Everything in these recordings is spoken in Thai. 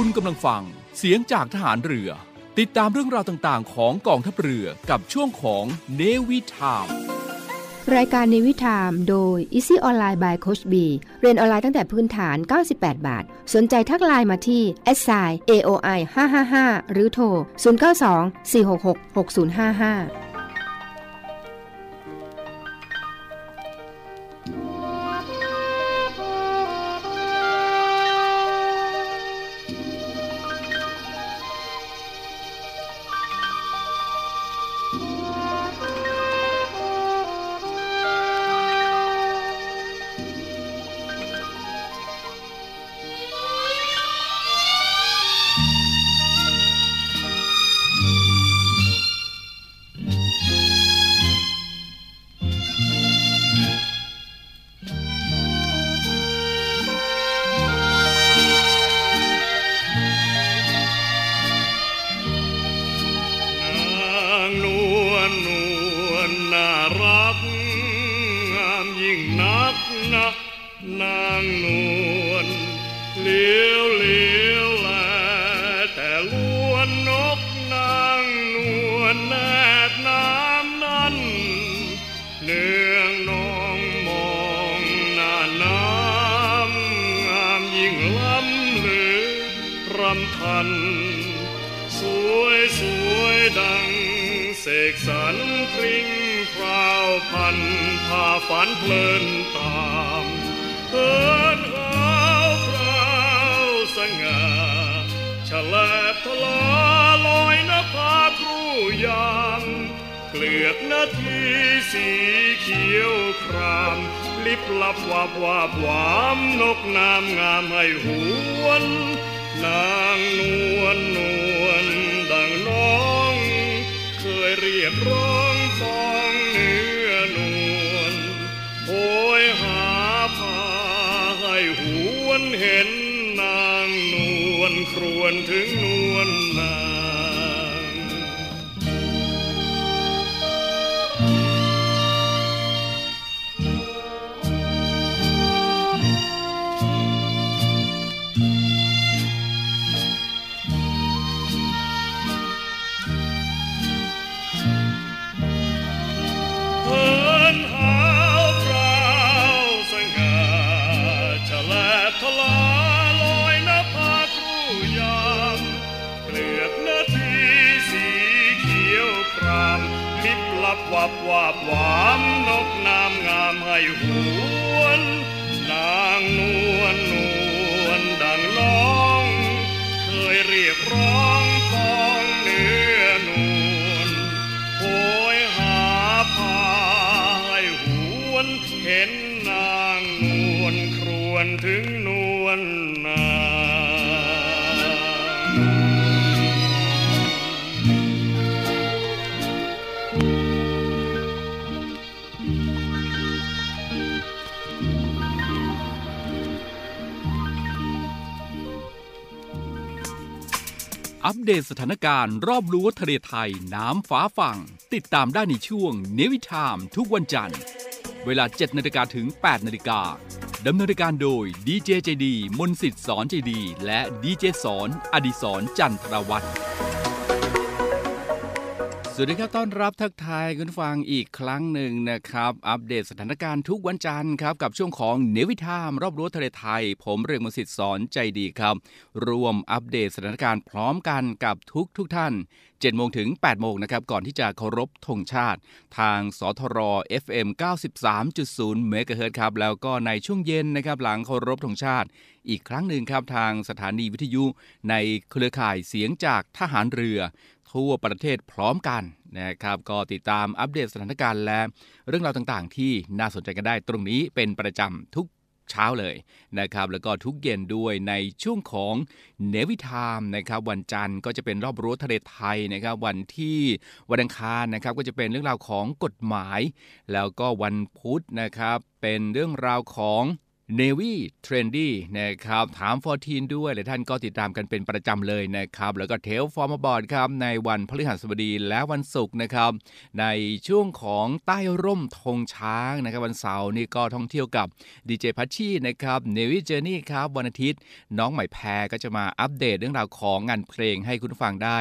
คุณกำลังฟัง เสียงจากทหารเรือ ติดตามเรื่องราวต่างๆ ของกองทัพเรือกับช่วงของเนวิทามรายการในวิถามโดย Easy Online by Coach B เรียนออนไลน์ตั้งแต่พื้นฐาน 98 บาท สนใจทักไลน์มาที่ s i aoi 555 หรือโทร 092 466 6055 สีเขียวคราม ลิบลับวาบวาบวามนกน้ำงามให้หวน นางนวลนวลดังน้อง เคยเรียบร้อง เดตสถานการณ์รอบรั้วทะเลไทยน้ำฟ้าฝั่ง ติดตามได้ในช่วงเนวิทามทุกวันจันทร์ เวลา 7นาฬิกาถึง 8นาฬิกาดำเนินรายการโดยดีเจเจดีมนสิทธิ์สอนเจดี และดีเจสอนอดิสรจันทรวัตร วัสดีครับต้อนรับทักทายคุณฟังอีกครั้งหนึ่งนะครับ อัปเดตสถานการณ์ทุกวันจันทร์ครับ กับช่วงของเนวิทามรอบรั้วทะเลไทย ผมเรียงมนสิทธิ์สอนใจดีครับ รวมอัปเดตสถานการณ์พร้อมกันกับทุกทุกท่าน7โมงถึง8โมงนะครับ ก่อนที่จะเคารพธงชาติ ทางสทร FM 93.0เมกะเฮิรตครับ แล้วก็ในช่วงเย็นนะครับ หลังเคารพธงชาติ อีกครั้งหนึ่งครับ ทางสถานีวิทยุในเครือข่ายเสียงจากทหารเรือ ทั่วประเทศพร้อมกันนะครับก็ติดตามอัปเดตสถานการณ์และเรื่องราวต่างๆ ที่น่าสนใจกันได้ตรงนี้เป็นประจำทุกเช้าเลยนะครับแล้วก็ทุกเย็นด้วยในช่วงของเนวิทามนะครับวันจันทร์ก็จะเป็นรอบรั้วทะเลไทยนะครับวันที่วันอังคารนะครับก็จะเป็นเรื่องราวของกฎหมาย แล้วก็วันพุธนะครับเป็นเรื่องราวของ Navy Trendy นะครับ ถาม 14 ด้วยและท่านก็ติดตามกันเป็นประจำเลยนะครับ แล้วก็เทลฟอร์มบอร์ดครับ ในวันพฤหัสบดีและวันศุกร์นะครับ ในช่วงของใต้ร่มธงช้างนะครับ วันเสาร์นี่ก็ท่องเที่ยวกับดีเจพัชชีนะครับ Navy Journey ครับ วันอาทิตย์ น้องใหม่แพรก็จะมาอัปเดตเรื่องราวของงานเพลงให้คุณฟังได้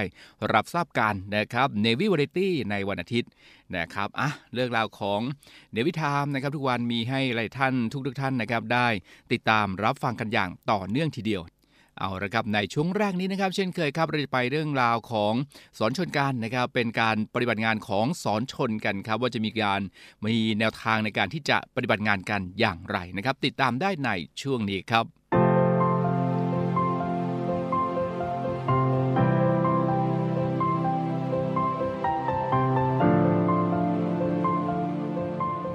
รับทราบกันนะครับ Navy Variety ในวันอาทิตย์ นะครับอะเรื่องราวของเนวิทามนะครับทุกวันมีให้หลายท่านทุกทุกท่านนะครับได้ติดตามรับฟังกันอย่างต่อเนื่องทีเดียวเอาละครับในช่วงแรกนี้นะครับ เช่นเคยครับเราจะไปเรื่องราวของสอนชนกันนะครับ เป็นการปฏิบัติงานของสอนชนกันครับ ว่าจะมีการมีแนวทางในการที่จะปฏิบัติงานกันอย่างไรนะครับ ติดตามได้ในช่วงนี้ครับ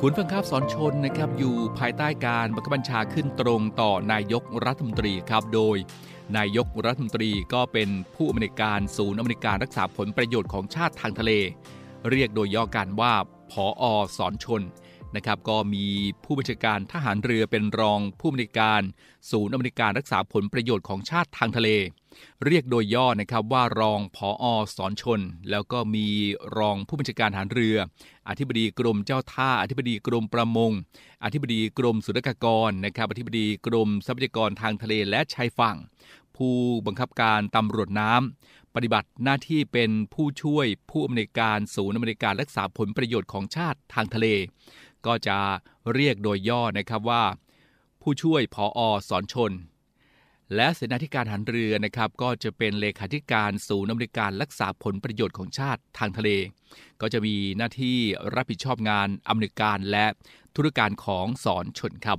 คุณฟังครับสอนชนนะครับอยู่ภายใต้การบังคับบัญชาขึ้นตรงต่อนายกรัฐมนตรีครับโดย นายกรัฐมนตรีก็เป็นผู้อำนวยการศูนย์อำนวยการรักษาผลประโยชน์ของชาติทางทะเล เรียกโดยย่อกันว่าผออสอนชน นะครับก็มีผู้บัญชาการทหารเรือเป็นรองผู้อำนวยการศูนย์อำนวยการรักษาผลประโยชน์ของชาติทางทะเล เรียกโดยย่อนะครับว่ารองผออสอนชน แล้วก็มีรองผู้บัญชาการทหารเรือ อธิบดีกรมเจ้าท่า อธิบดีกรมประมง อธิบดีกรมสุรกากรนะครับอธิบดีกรมทรัพยากรทางทะเลและชายฝั่ง ผู้บังคับการตำรวจน้ำปฏิบัติหน้าที่เป็นผู้ช่วยผู้อำนวยการศูนย์อำนวยการรักษาผลประโยชน์ของชาติทางทะเล ก็จะเรียกโดยย่อนะครับว่า ผู้ช่วยผออสอนชน และเสนาธิการหันเรือนะครับ ก็จะเป็นเลขาธิการศูนย์อำนวยการรักษาผลประโยชน์ของชาติทางทะเล ก็จะมีหน้าที่รับผิดชอบงานอำนวยการและธุรการของสอนชนครับ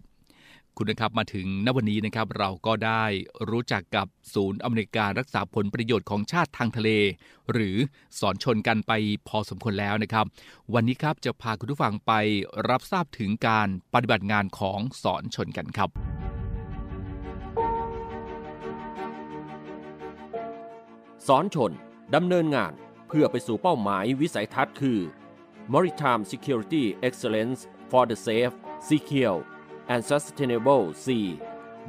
คุณนะครับมาถึงณวันนี้นะครับเราก็ได้รู้จักกับศูนย์อำนวยการรักษาผลประโยชน์ของชาติทางทะเล หรือสอนชนกันไปพอสมควรแล้วนะครับ วันนี้ครับจะพาคุณผู้ฟังไปรับทราบถึงการปฏิบัติงานของสอนชนกันครับ สอนชนดำเนินงานเพื่อไปสู่เป้าหมายวิสัยทัศน์คือ Maritime Security Excellence for the Safe, Secure and Sustainable Sea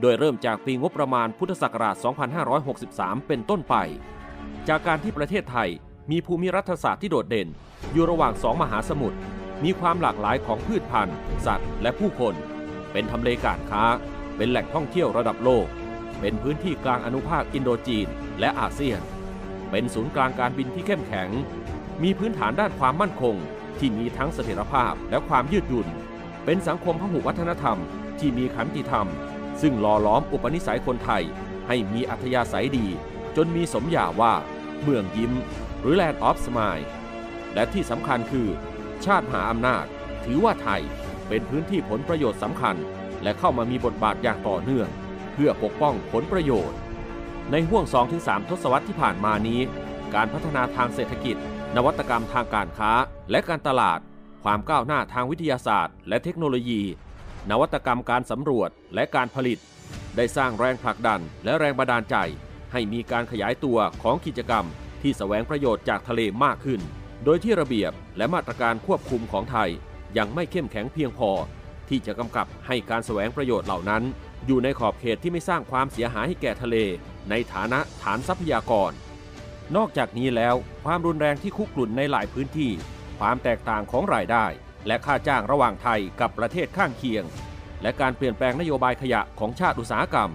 โดยเริ่มจากปีงบประมาณพุทธศักราช 2563 เป็นต้นไป จากการที่ประเทศไทยมีภูมิรัฐศาสตร์ที่โดดเด่น อยู่ระหว่างสองมหาสมุทร มีความหลากหลายของพืชพันธุ์ สัตว์ และผู้คน เป็นทำเลการค้า เป็นแหล่งท่องเที่ยวระดับโลก เป็นพื้นที่กลางอนุภาคอินโดจีน และอาเซียน เป็นศูนย์กลางการบินที่เข้มแข็ง มีพื้นฐานด้านความมั่นคง ที่มีทั้งเสถียรภาพและความยืดหยุ่น เป็นสังคมพหุวัฒนธรรมที่มีขันติธรรม ซึ่งหล่อล้อมอุปนิสัยคนไทย ให้มีอัธยาศัยดี จนมีสมญาว่า เมืองยิ้ม หรือ Land of Smile และที่สำคัญคือ ชาติมหาอำนาจ ถือว่าไทยเป็นพื้นที่ผลประโยชน์สำคัญ และเข้ามามีบทบาทอย่างต่อเนื่อง เพื่อปกป้องผลประโยชน์ ในห่วง 2-3 ทศวรรษที่ผ่านมานี้ การพัฒนาทางเศรษฐกิจ นวัตกรรมทางการค้าและการตลาด ความก้าวหน้าทางวิทยาศาสตร์ และเทคโนโลยี นวัตกรรมการสำรวจและการผลิต ได้สร้างแรงผลักดันและแรงบันดาลใจ ให้มีการขยายตัวของกิจกรรม ที่แสวงประโยชน์จากทะเลมากขึ้น โดยที่ระเบียบและมาตรการควบคุมของไทย ยังไม่เข้มแข็งเพียงพอ ที่จะกำกับให้การแสวงประโยชน์เหล่านั้น อยู่ในขอบเขตที่ไม่สร้างความเสียหายให้แก่ทะเล ในฐานะฐานทรัพยากร นอกจากนี้แล้วความรุนแรงที่คุกรุ่นในหลายพื้นที่ ความแตกต่างของรายได้ และค่าจ้างระหว่างไทยกับประเทศข้างเคียง และการเปลี่ยนแปลงนโยบายขยะของชาติอุตสาหกรรม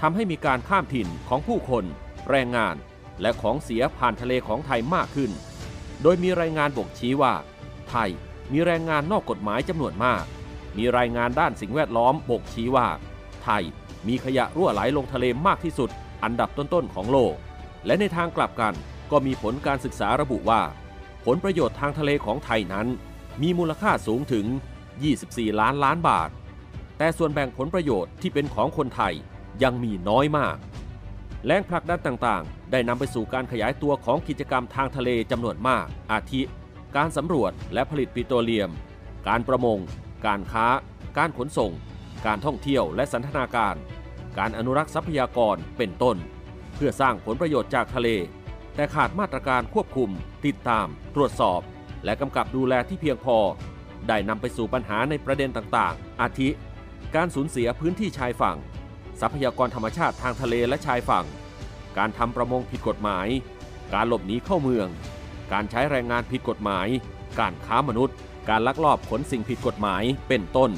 ทำให้มีการข้ามถิ่นของผู้คน แรงงาน และของเสียผ่านทะเลของไทยมากขึ้น โดยมีรายงานบ่งชี้ว่า ไทยมีแรงงานนอกกฎหมายจำนวนมาก มีรายงานด้านสิ่งแวดล้อมบ่งชี้ว่า ไทยมีขยะรั่วไหลลงทะเลมากที่สุด อันดับต้นๆของโลก และในทางกลับกันก็มีผลการศึกษาระบุว่า ผลประโยชน์ทางทะเลของไทยนั้น มีมูลค่าสูงถึง 24 ล้านล้านบาท แต่ส่วนแบ่งผลประโยชน์ที่เป็นของคนไทยยังมีน้อยมาก แรงผลักดันต่างๆ ได้นำไปสู่การขยายตัวของกิจกรรมทางทะเลจำนวนมาก อาทิ การสำรวจและผลิตปิโตรเลียม การประมง การค้า การขนส่ง การท่องเที่ยวและสันทนาการ การอนุรักษ์ทรัพยากรเป็นต้น เพื่อสร้างผลประโยชน์จากทะเล แต่ขาดมาตรการควบคุม ติดตาม ตรวจสอบ และกำกับดูแลที่เพียงพอ ได้นำไปสู่ปัญหาในประเด็นต่างๆ อาทิ การสูญเสียพื้นที่ชายฝั่ง ทรัพยากรธรรมชาติทางทะเลและชายฝั่ง การทำประมงผิดกฎหมาย การหลบหนีเข้าเมือง การใช้แรงงานผิดกฎหมาย การค้ามนุษย์ การลักลอบขนสิ่งผิดกฎหมายเป็นต้น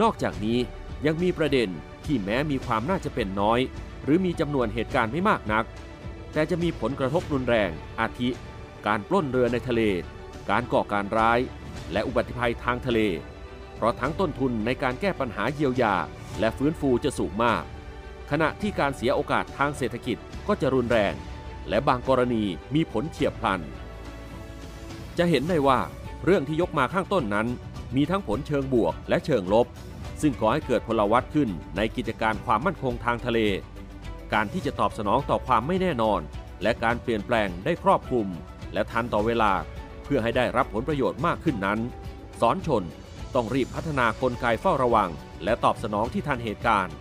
นอกจากนี้ยังมีประเด็นที่แม้มีความน่าจะเป็นน้อย หรือมีจำนวนเหตุการณ์ไม่มากนัก แต่จะมีผลกระทบรุนแรง อาทิ การปล้นเรือในทะเล การก่อการร้าย และอุบัติภัยทางทะเล เพราะทั้งต้นทุนในการแก้ปัญหาเยียวยา และฟื้นฟูจะสูงมาก ขณะที่การเสียโอกาสทางเศรษฐกิจก็จะรุนแรง และบางกรณีมีผลเฉียบพลัน จะเห็นได้ว่าเรื่องที่ยกมาข้างต้นนั้น มีทั้งผลเชิงบวกและเชิงลบ ซึ่งก่อให้เกิดพลวัตขึ้นในกิจการความมั่นคงทางทะเล การที่จะตอบสนองต่อความไม่แน่นอน และการเปลี่ยนแปลงได้ครอบคลุม และทันต่อเวลา เพื่อให้ได้รับผลประโยชน์มากขึ้นนั้น สอนชนต้องรีบพัฒนากลไกเฝ้าระวัง และตอบสนองที่ทันเหตุการณ์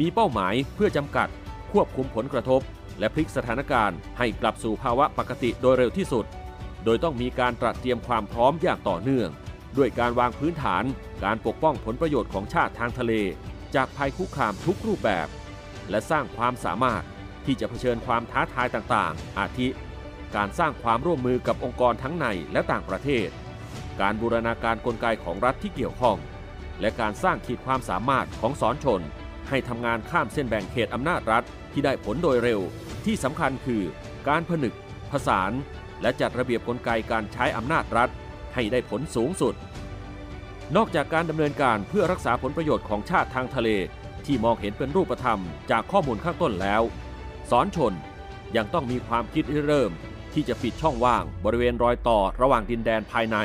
มีเป้าหมายเพื่อจำกัด ควบคุมผลกระทบ และพลิกสถานการณ์ให้กลับสู่ภาวะปกติโดยเร็วที่สุด โดยต้องมีการตระเตรียมความพร้อมอย่างต่อเนื่อง ด้วยการวางพื้นฐาน การปกป้องผลประโยชน์ของชาติทางทะเล จากภัยคุกคามทุกรูปแบบ และสร้างความสามารถที่จะเผชิญความท้าทายต่างๆ อาทิ การสร้างความร่วมมือกับองค์กรทั้งในและต่างประเทศ การบูรณาการกลไกของรัฐที่เกี่ยวข้อง และการสร้างขีดความสามารถของสอนชน ให้ทำงานข้ามเส้นแบ่งเขตอำนาจรัฐที่ได้ผลโดยเร็ว ที่สำคัญคือ การผนึก ผสาน และจัดระเบียบกลไกการใช้อำนาจรัฐ ให้ได้ผลสูงสุด นอกจากการดำเนินการเพื่อรักษาผลประโยชน์ของชาติทางทะเล ที่มองเห็นเป็นรูปธรรมจากข้อมูลข้างต้นแล้ว สอนชนยังต้องมีความคิดริเริ่ม ที่จะปิดช่องว่างบริเวณรอยต่อระหว่างดินแดนภายใน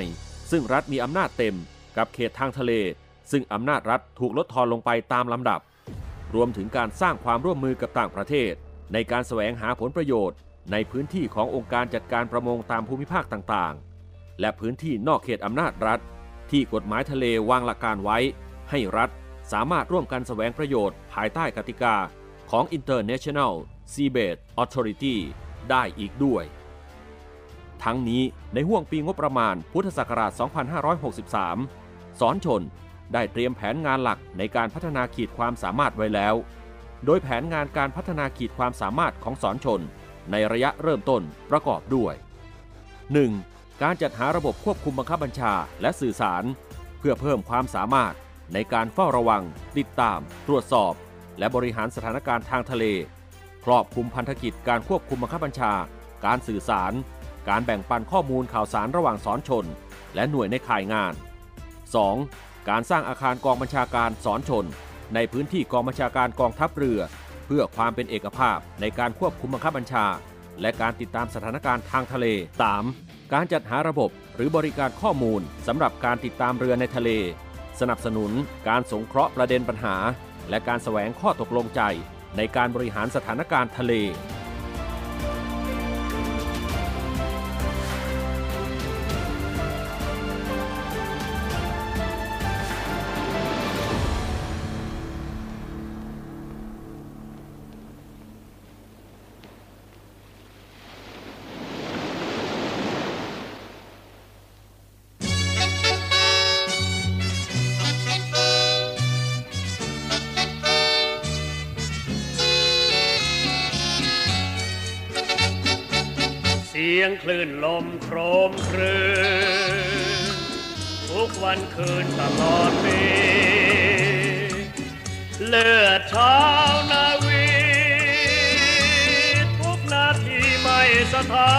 ซึ่งรัฐมีอำนาจเต็มกับเขตทางทะเล ซึ่งอำนาจรัฐถูกลดทอนลงไปตามลำดับ รวมถึงการสร้างความร่วมมือกับต่างประเทศ ในการแสวงหาผลประโยชน์ ในพื้นที่ขององค์การจัดการประมงตามภูมิภาคต่างๆ และพื้นที่นอกเขตอำนาจรัฐ ที่กฎหมายทะเลวางหลักการไว้ ให้รัฐ สามารถร่วมกันแสวงประโยชน์ภายใต้กติกาของ International Seabed Authority ได้อีกด้วย ทั้งนี้ในห่วงปีงบประมาณพุทธศักราช 2563 สอนชนได้เตรียมแผนงานหลักในการพัฒนาขีดความสามารถไว้แล้ว โดยแผนงานการพัฒนาขีดความสามารถของสอนชน ในระยะเริ่มต้นประกอบด้วย 1. การจัดหาระบบควบคุมบังคับบัญชาและสื่อสาร เพื่อเพิ่มความสามารถ ในการเฝ้าระวัง ติดตาม ตรวจสอบ และบริหารสถานการณ์ทางทะเล ครอบคลุมพันธกิจการควบคุมบังคับบัญชา การสื่อสาร การแบ่งปันข้อมูลข่าวสารระหว่างสอนชน และหน่วยในข่ายงาน 2. การสร้างอาคารกองบัญชาการสอนชน ในพื้นที่กองบัญชาการกองทัพเรือ เพื่อความเป็นเอกภาพในการควบคุมบังคับบัญชา และการติดตามสถานการณ์ทางทะเล 3. การจัดหาระบบหรือบริการข้อมูลสำหรับการติดตามเรือในทะเล สนับสนุนการสงเคราะห์ประเด็นปัญหา และการแสวงข้อตกลงใจในการบริหารสถานการณ์ทะเล งคลื่นลมโครมครืนทุกวันคืนตลอดปีเลือดช้านาวีทุกนาทีไม่สถา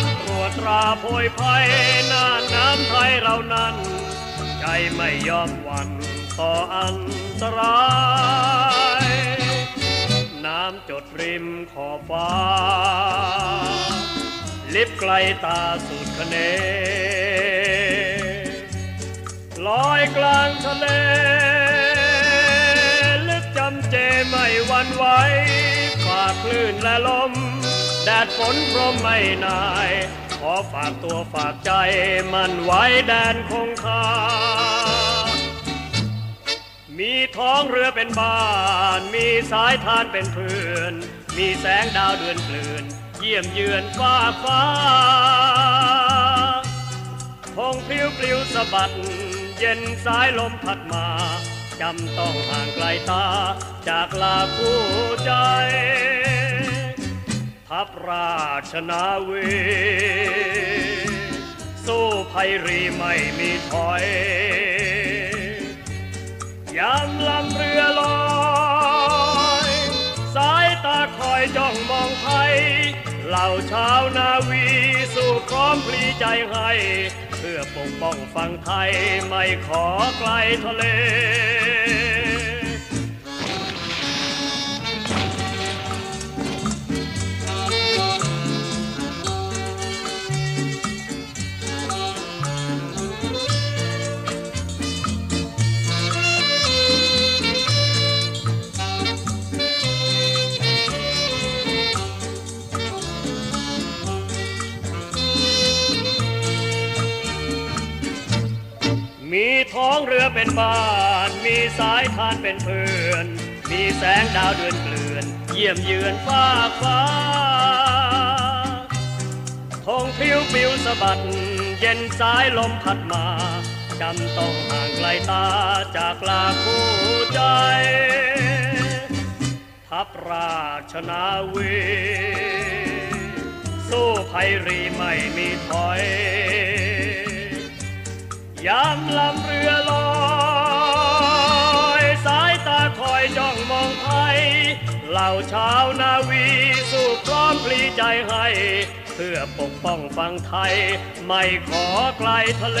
นตรวจตราโพยภัยน่านน้ำไทยเรานั้น ใจไม่ยอมหวันต่ออันตรายน้ำจดริมขอบฟ้า ลิบไกลตาสุดคะเนลอยกลางทะเล ลึกจำเจไม่หวันไหวฝากคลื่นและลม แดดฝนพรมไม่นาย ขอฝากตัวฝากใจมันไว้แดนคงคามีท้องเรือเป็นบ้าน มีสายทานเป็นเพื่อน มีแสงดาวเดือนเปลือน ยี่ยมเยือนฟ้าฟ้าพงพลิ้วปลิวสะบัด เย็นสายลมพัดมาจำต้องห่างไกลตา จากลาคู่ใจ ทัพราชนาวีสู้ภัยรีไม่มีถอยยามลำเรือลอย สายตาคอยจ้องมองไทย เหล่าชาวนาวีสู้พร้อมพลีใจให้ เพื่อปกป้องฝั่งไทยไม่ขอไกลทะเล เป็นบ้าน มีสายทานเป็นเพื่อน มีแสงดาวเดือนเกลื่อน เยี่ยมเยือนฟ้าฟ้าทงพิวปิวสะบัด เย็นสายลมพัดมาจำต้องห่างไกลตาจากลาคู่ใจ ทัพราชนาวีสู้ภัยรีไม่มีถอย ยามลำเรือลอย จ้องมองไทยเหล่าชาวนาวีสู้พร้อมปลีใจให้ เพื่อปกป้องฝั่งไทย ไม่ขอไกลทะเล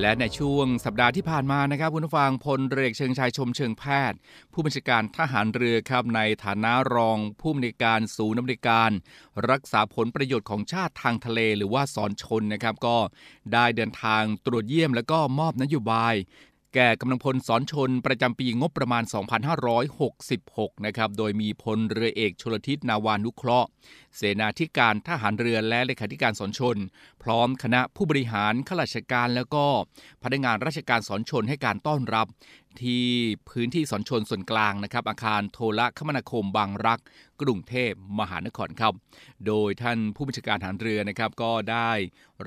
และในช่วงสัปดาห์ที่ผ่านมานะครับคุณผู้ฟังพลเรือเอกเชิงชายชมเชิงแพทย์ ผู้บัญชาการทหารเรือครับในฐานะรองผู้อำนวยการศูนย์อำนวยการ รักษาผลประโยชน์ของชาติทางทะเลหรือว่าสอนชนนะครับก็ได้เดินทางตรวจเยี่ยมและก็มอบนโยบาย แก่กำลังพลสอนชนประจำปีงบประมาณ 2566 นะครับ โดยมีพลเรือเอกชลทิศนาวานุเคราะห์ เสนาธิการทหารเรือและเลขาธิการสอนชน พร้อมคณะผู้บริหารข้าราชการแล้วก็พนักงานราชการสอนชนให้การต้อนรับ ที่พื้นที่สอนชนส่วนกลางนะครับ อาคารโทรคมนาคมบางรัก กรุงเทพมหานครครับ โดยท่านผู้บัญชาการทหารเรือนะครับ ก็ได้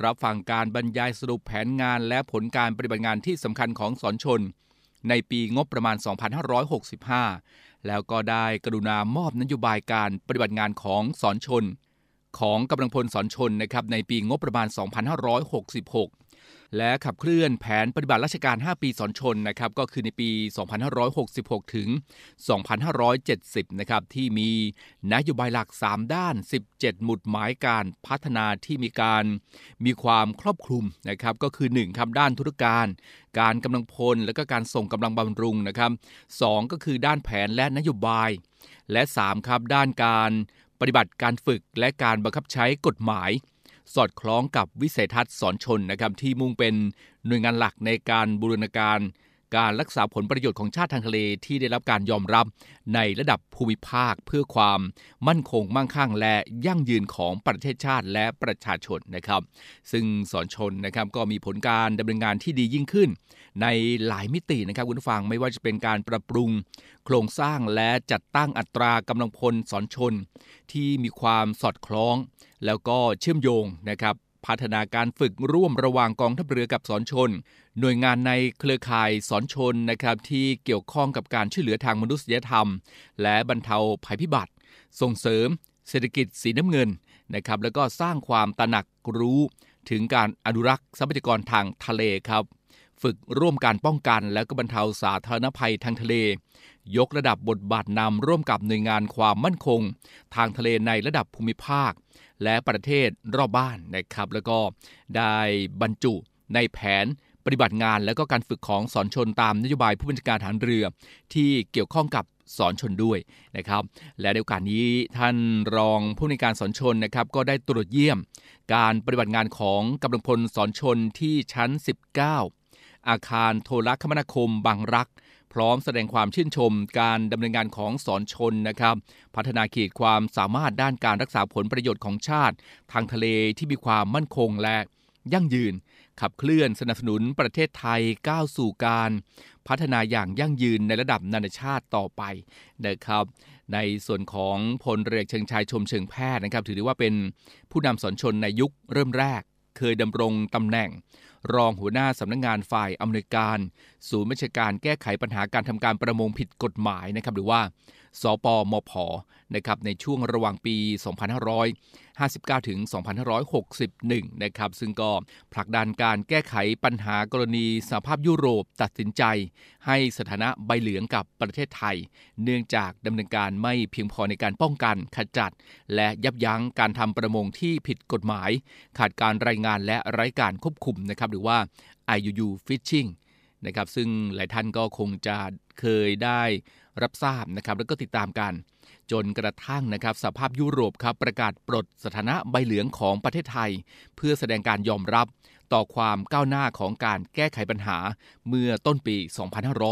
รับฟังการบรรยายสรุปแผนงานและผลการปฏิบัติงานที่สำคัญของสอนชน ในปีงบประมาณ 2565 แล้วก็ได้กรุณามอบนโยบายการปฏิบัติงานของสอนชน ของกำลังพลสอนชนนะครับในปีงบประมาณ 2566 และขับเคลื่อนแผนปฏิบัติราชการ 5 ปีสอนชนนะครับก็คือในปี 2566 ถึง 2570 นะครับที่มีนโยบายหลัก 3 ด้าน 17 หมุดหมายการพัฒนาที่มีการมีความครอบคลุมนะครับก็คือ1ครับด้านธุรการ การกำลังพล และก็การส่งกำลังบำรุงนะครับ2ก็คือด้านแผนและนโยบาย และ 3 ครับด้านการปฏิบัติการฝึกและการบังคับใช้กฎหมาย สอดคล้องกับวิสัยทัศน์สอนชนนะครับที่มุ่งเป็นหน่วยงานหลักในการบูรณาการ การรักษาผลประโยชน์ของชาติทางทะเลที่ได้รับการยอมรับในระดับภูมิภาคเพื่อความมั่นคงมั่งคั่งและยั่งยืนของประเทศชาติและประชาชนนะครับ ซึ่งสอนชนนะครับก็มีผลการดำเนินงานที่ดียิ่งขึ้น ในหลายมิตินะครับคุณผู้ฟังไม่ว่าจะเป็นการปรับปรุง โครงสร้างและจัดตั้งอัตรากำลังพลสอนชน ที่มีความสอดคล้อง แล้วก็เชื่อมโยงนะครับ พัฒนาการฝึกร่วมระหว่างกองทัพเรือกับสอนชน หน่วยงานในเครือข่ายสอนชนนะครับที่เกี่ยวข้องกับการช่วยเหลือทางมนุษยธรรม และบรรเทาภัยพิบัติ ส่งเสริม เศรษฐกิจสีน้ำเงินนะครับแล้วก็สร้างความตระหนักรู้ถึงการอนุรักษ์ทรัพยากรทางทะเลครับ ฝึกร่วมการป้องกันและก็บรรเทาสาธารณภัยทางทะเล ยกระดับบทบาทนำร่วมกับหน่วยงานความมั่นคง ทางทะเลในระดับภูมิภาค และประเทศรอบบ้านนะครับ แล้วก็ได้บรรจุในแผนปฏิบัติงานและก็การฝึกของสอนชนตามนโยบายผู้บัญชาการฐานเรือ ที่เกี่ยวข้องกับสอนชนด้วยนะครับ และในโอกาสนี้ท่านรองผู้ในการสอนชนนะครับ ก็ได้ตรวจเยี่ยม การปฏิบัติงานของกำลังพลสอนชนที่ชั้น 19 อาคารโทรคมนาคมบางรัก พร้อมแสดงความชื่นชมการดำเนินงานของสอนชนนะครับ พัฒนาขีดความสามารถด้านการรักษาผลประโยชน์ของชาติ ทางทะเลที่มีความมั่นคงและยั่งยืน ขับเคลื่อนสนับสนุนประเทศไทยก้าวสู่การ พัฒนาอย่างยั่งยืนในระดับนานาชาติต่อไปนะครับ ในส่วนของพลเรือเชิงชายชมเชิงแพทย์นะครับ ถือได้ว่าเป็นผู้นำสอนชนในยุคเริ่มแรก เคยดำรงตำแหน่ง รองหัวหน้าสำนักงงานฝ่ายอำนวยการ ศูนย์บัญชาการแก้ไขปัญหาการทำการประมงผิดกฎหมายนะครับหรือว่า สปมพนะครับในช่วงระหว่างปี 2500 2559 ถึง 2561 นะครับ ซึ่งก็ผลักดันการแก้ไขปัญหากรณีสหภาพยุโรปตัดสินใจ ให้สถานะใบเหลืองกับประเทศไทย เนื่องจากดำเนินการไม่เพียงพอในการป้องกันขจัด และยับยั้งการทำประมงที่ผิดกฎหมาย ขาดการรายงานและไร้การควบคุมนะครับหรือว่า IUU Fishing นะครับซึ่งหลายท่านก็คงจะเคยได้รับทราบนะครับแล้วก็ติดตามกัน จนกระทั่งนะครับสภาพยุโรปครับประกาศปลดสถานะใบเหลืองของประเทศไทย เพื่อแสดงการยอมรับต่อความก้าวหน้าของการแก้ไขปัญหาเมื่อต้นปี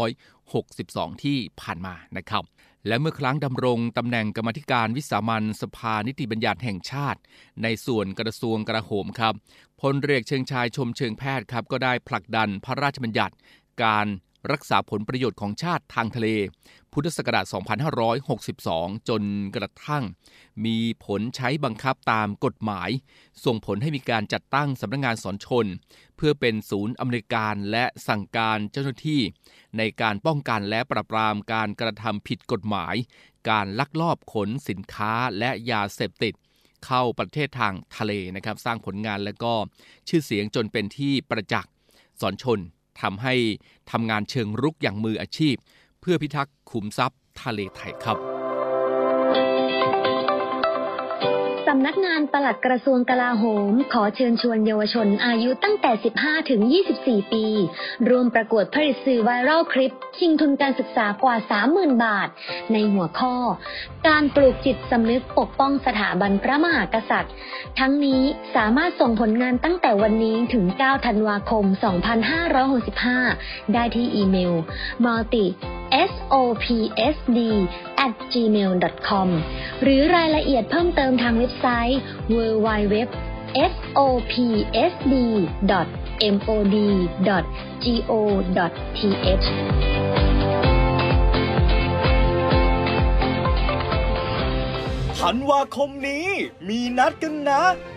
2562 ที่ผ่านมานะครับ และเมื่อครั้งดำรงตำแหน่งกรรมธิการวิสามันสภานิติบัญญัติแห่งชาติ ในส่วนกระทรวงกระโหมครับพลเรือเชิงชายชมเชิงแพทย์ครับก็ได้ผลักดันพระราชบัญญัติ การรักษาผลประโยชน์ของชาติทางทะเล พุทธศักราช 2562 จนกระทั่ง มีผลใช้บังคับตามกฎหมาย ส่งผลให้มีการจัดตั้งสำนักงงานสอนชน เพื่อเป็นศูนย์อำนวยการและสั่งการเจ้าหน้าที่ ในการป้องกันและปราบปรามการกระทำผิดกฎหมาย การลักลอบขนสินค้าและยาเสพติดเข้าประเทศทางทะเลนะครับ สร้างผลงานและก็ชื่อเสียงจนเป็นที่ประจักษ์สอนชน ทำให้ทำงานเชิงรุกอย่างมืออาชีพ เพื่อพิทักษ์ขุมทรัพย์ทะเลไทยครับ สำนักงานปลัดกระทรวงกลาโหม ขอเชิญชวนเยาวชนอายุตั้งแต่ 15 ถึง 24 ปี รวมประกวดผลิตสื่อไวรัลคลิป ชิงทุนการศึกษากว่า 30,000 บาท ในหัวข้อ การปลูกจิตสำนึกปกป้องสถาบันพระมหากษัตริย์ ทั้งนี้สามารถส่งผลงานตั้งแต่วันนี้ถึง 9 ธันวาคม 2565 ได้ที่อีเมล multi sopsd at gmail.com หรือรายละเอียดเพิ่มเติมทางเว็บไซต์ www sopsd.mod.go.th ธันวาคมนี้มีนัดกันนะ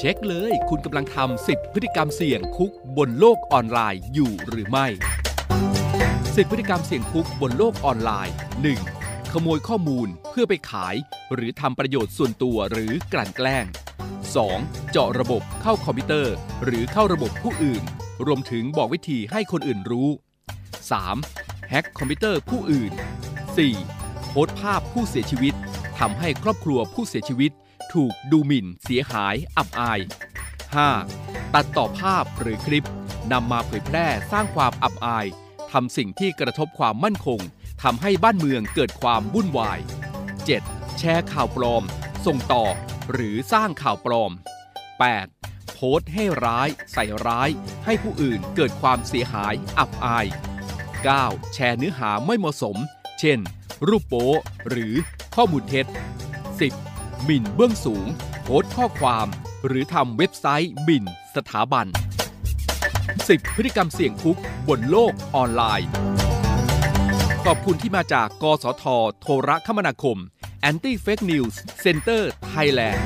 เช็คเลย คุณกำลังทำ10 พฤติกรรมเสี่ยงคุกบนโลกออนไลน์อยู่หรือไม่ 10 พฤติกรรมเสี่ยงคุกบนโลกออนไลน์ 1. ขโมยข้อมูลเพื่อไปขาย หรือทำประโยชน์ส่วนตัวหรือกลั่นแกล้ง 2. เจาะระบบเข้าคอมพิวเตอร์ หรือเข้าระบบผู้อื่น รวมถึงบอกวิธีให้คนอื่นรู้ 3. แฮ็กคอมพิวเตอร์ผู้อื่น 4. โพสต์ภาพผู้เสียชีวิตทำให้ครอบครัวผู้เสียชีวิต ถูกดูหมิ่น เสียหาย อับอาย 5. ตัดต่อภาพหรือคลิปนำมาเผยแพร่สร้างความอับอายทำสิ่งที่กระทบความมั่นคงทำให้บ้านเมืองเกิดความวุ่นวาย 7. แชร์ข่าวปลอม ส่งต่อ หรือสร้างข่าวปลอม 8. โพสต์ให้ร้าย ใส่ร้าย ให้ผู้อื่นเกิดความเสียหายอับอาย 9. แชร์เนื้อหาไม่เหมาะสม เช่น รูปโป๊หรือข้อมูลเท็จ 10. หมิ่นเบื้องสูง โพสต์ข้อความ หรือทำเว็บไซต์หมิ่นสถาบัน 10 พฤติกรรมเสี่ยงคุกบนโลกออนไลน์ ขอบคุณที่มาจาก กสท โทรคมนาคม Anti Fake News Center Thailand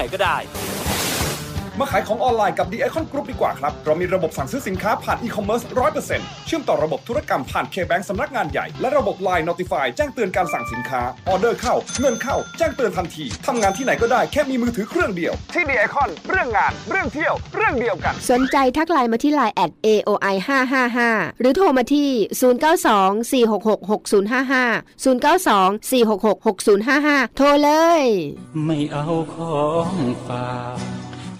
ไหนก็ได้ มาขายของออนไลน์กับ The Icon Group ดีกว่าครับ เรามีระบบสั่งซื้อสินค้าผ่านอีคอมเมิร์ซร้อยเปอร์เซ็นต์ เชื่อมต่อระบบธุรกรรมผ่าน K-Bank สำนักงานใหญ่ และระบบ Line Notify แจ้งเตือนการสั่งสินค้า ออเดอร์เข้า เงินเข้า แจ้งเตือนทันที ทำงานที่ไหนก็ได้แค่มีมือถือเครื่องเดียว ที่ The Icon เรื่องงาน เรื่องเที่ยว เรื่องเดียวกัน สนใจทักไลน์มาที่ไลน์ at AOI 555หรือโทรมาที่ 0924666055 0924666055 โทรเลย ไม่เอาของฝากแ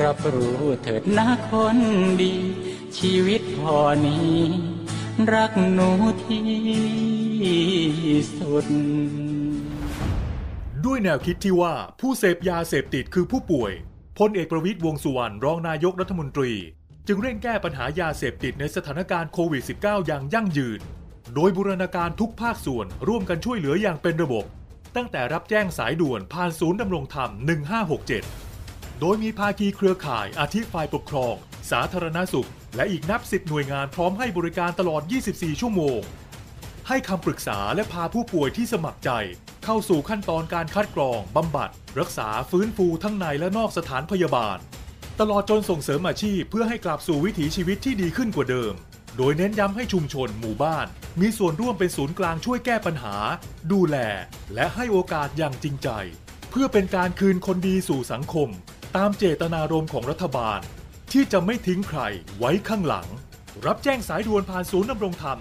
รับรู้เถิดนะคนดี ชีวิตพอนี้ รักหนูที่สุด ด้วยแนวคิดที่ว่าผู้เสพยาเสพติดคือผู้ป่วยพลเอกประวิตยวงษ์สุวรรณรองนายกรัฐมนตรี จึงเร่งแก้ปัญหายาเสพติดในสถานการณ์โควิด -19 อย่างยั่งยืน โดยบูรณาการทุกภาคส่วนร่วมกันช่วยเหลืออย่างเป็นระบบ ตั้งแต่รับแจ้งสายด่วนผ่านศูนย์ดำรงธรรม 1567 โดยมีภาคีเครือข่ายอาทิฝ่ายปกครอง สาธารณสุข และอีกนับสิบหน่วยงานพร้อมให้บริการตลอด 24 ชั่วโมง ให้คำปรึกษาและพาผู้ป่วยที่สมัครใจ เข้าสู่ขั้นตอนการคัดกรองบำบัด รักษาฟื้นฟูทั้งในและนอกสถานพยาบาล ตลอดจนส่งเสริมอาชีพเพื่อให้กลับสู่วิถีชีวิตที่ดีขึ้นกว่าเดิม โดยเน้นย้ำให้ชุมชนหมู่บ้าน มีส่วนร่วมเป็นศูนย์กลางช่วยแก้ปัญหา ดูแล และให้โอกาสอย่างจริงใจ เพื่อเป็นการคืนคนดีสู่สังคม ตามเจตนารมณ์ของรัฐบาล ที่จะไม่ทิ้งใครไว้ข้างหลัง รับแจ้งสายด่วนผ่านศูนย์ดำรงธรรม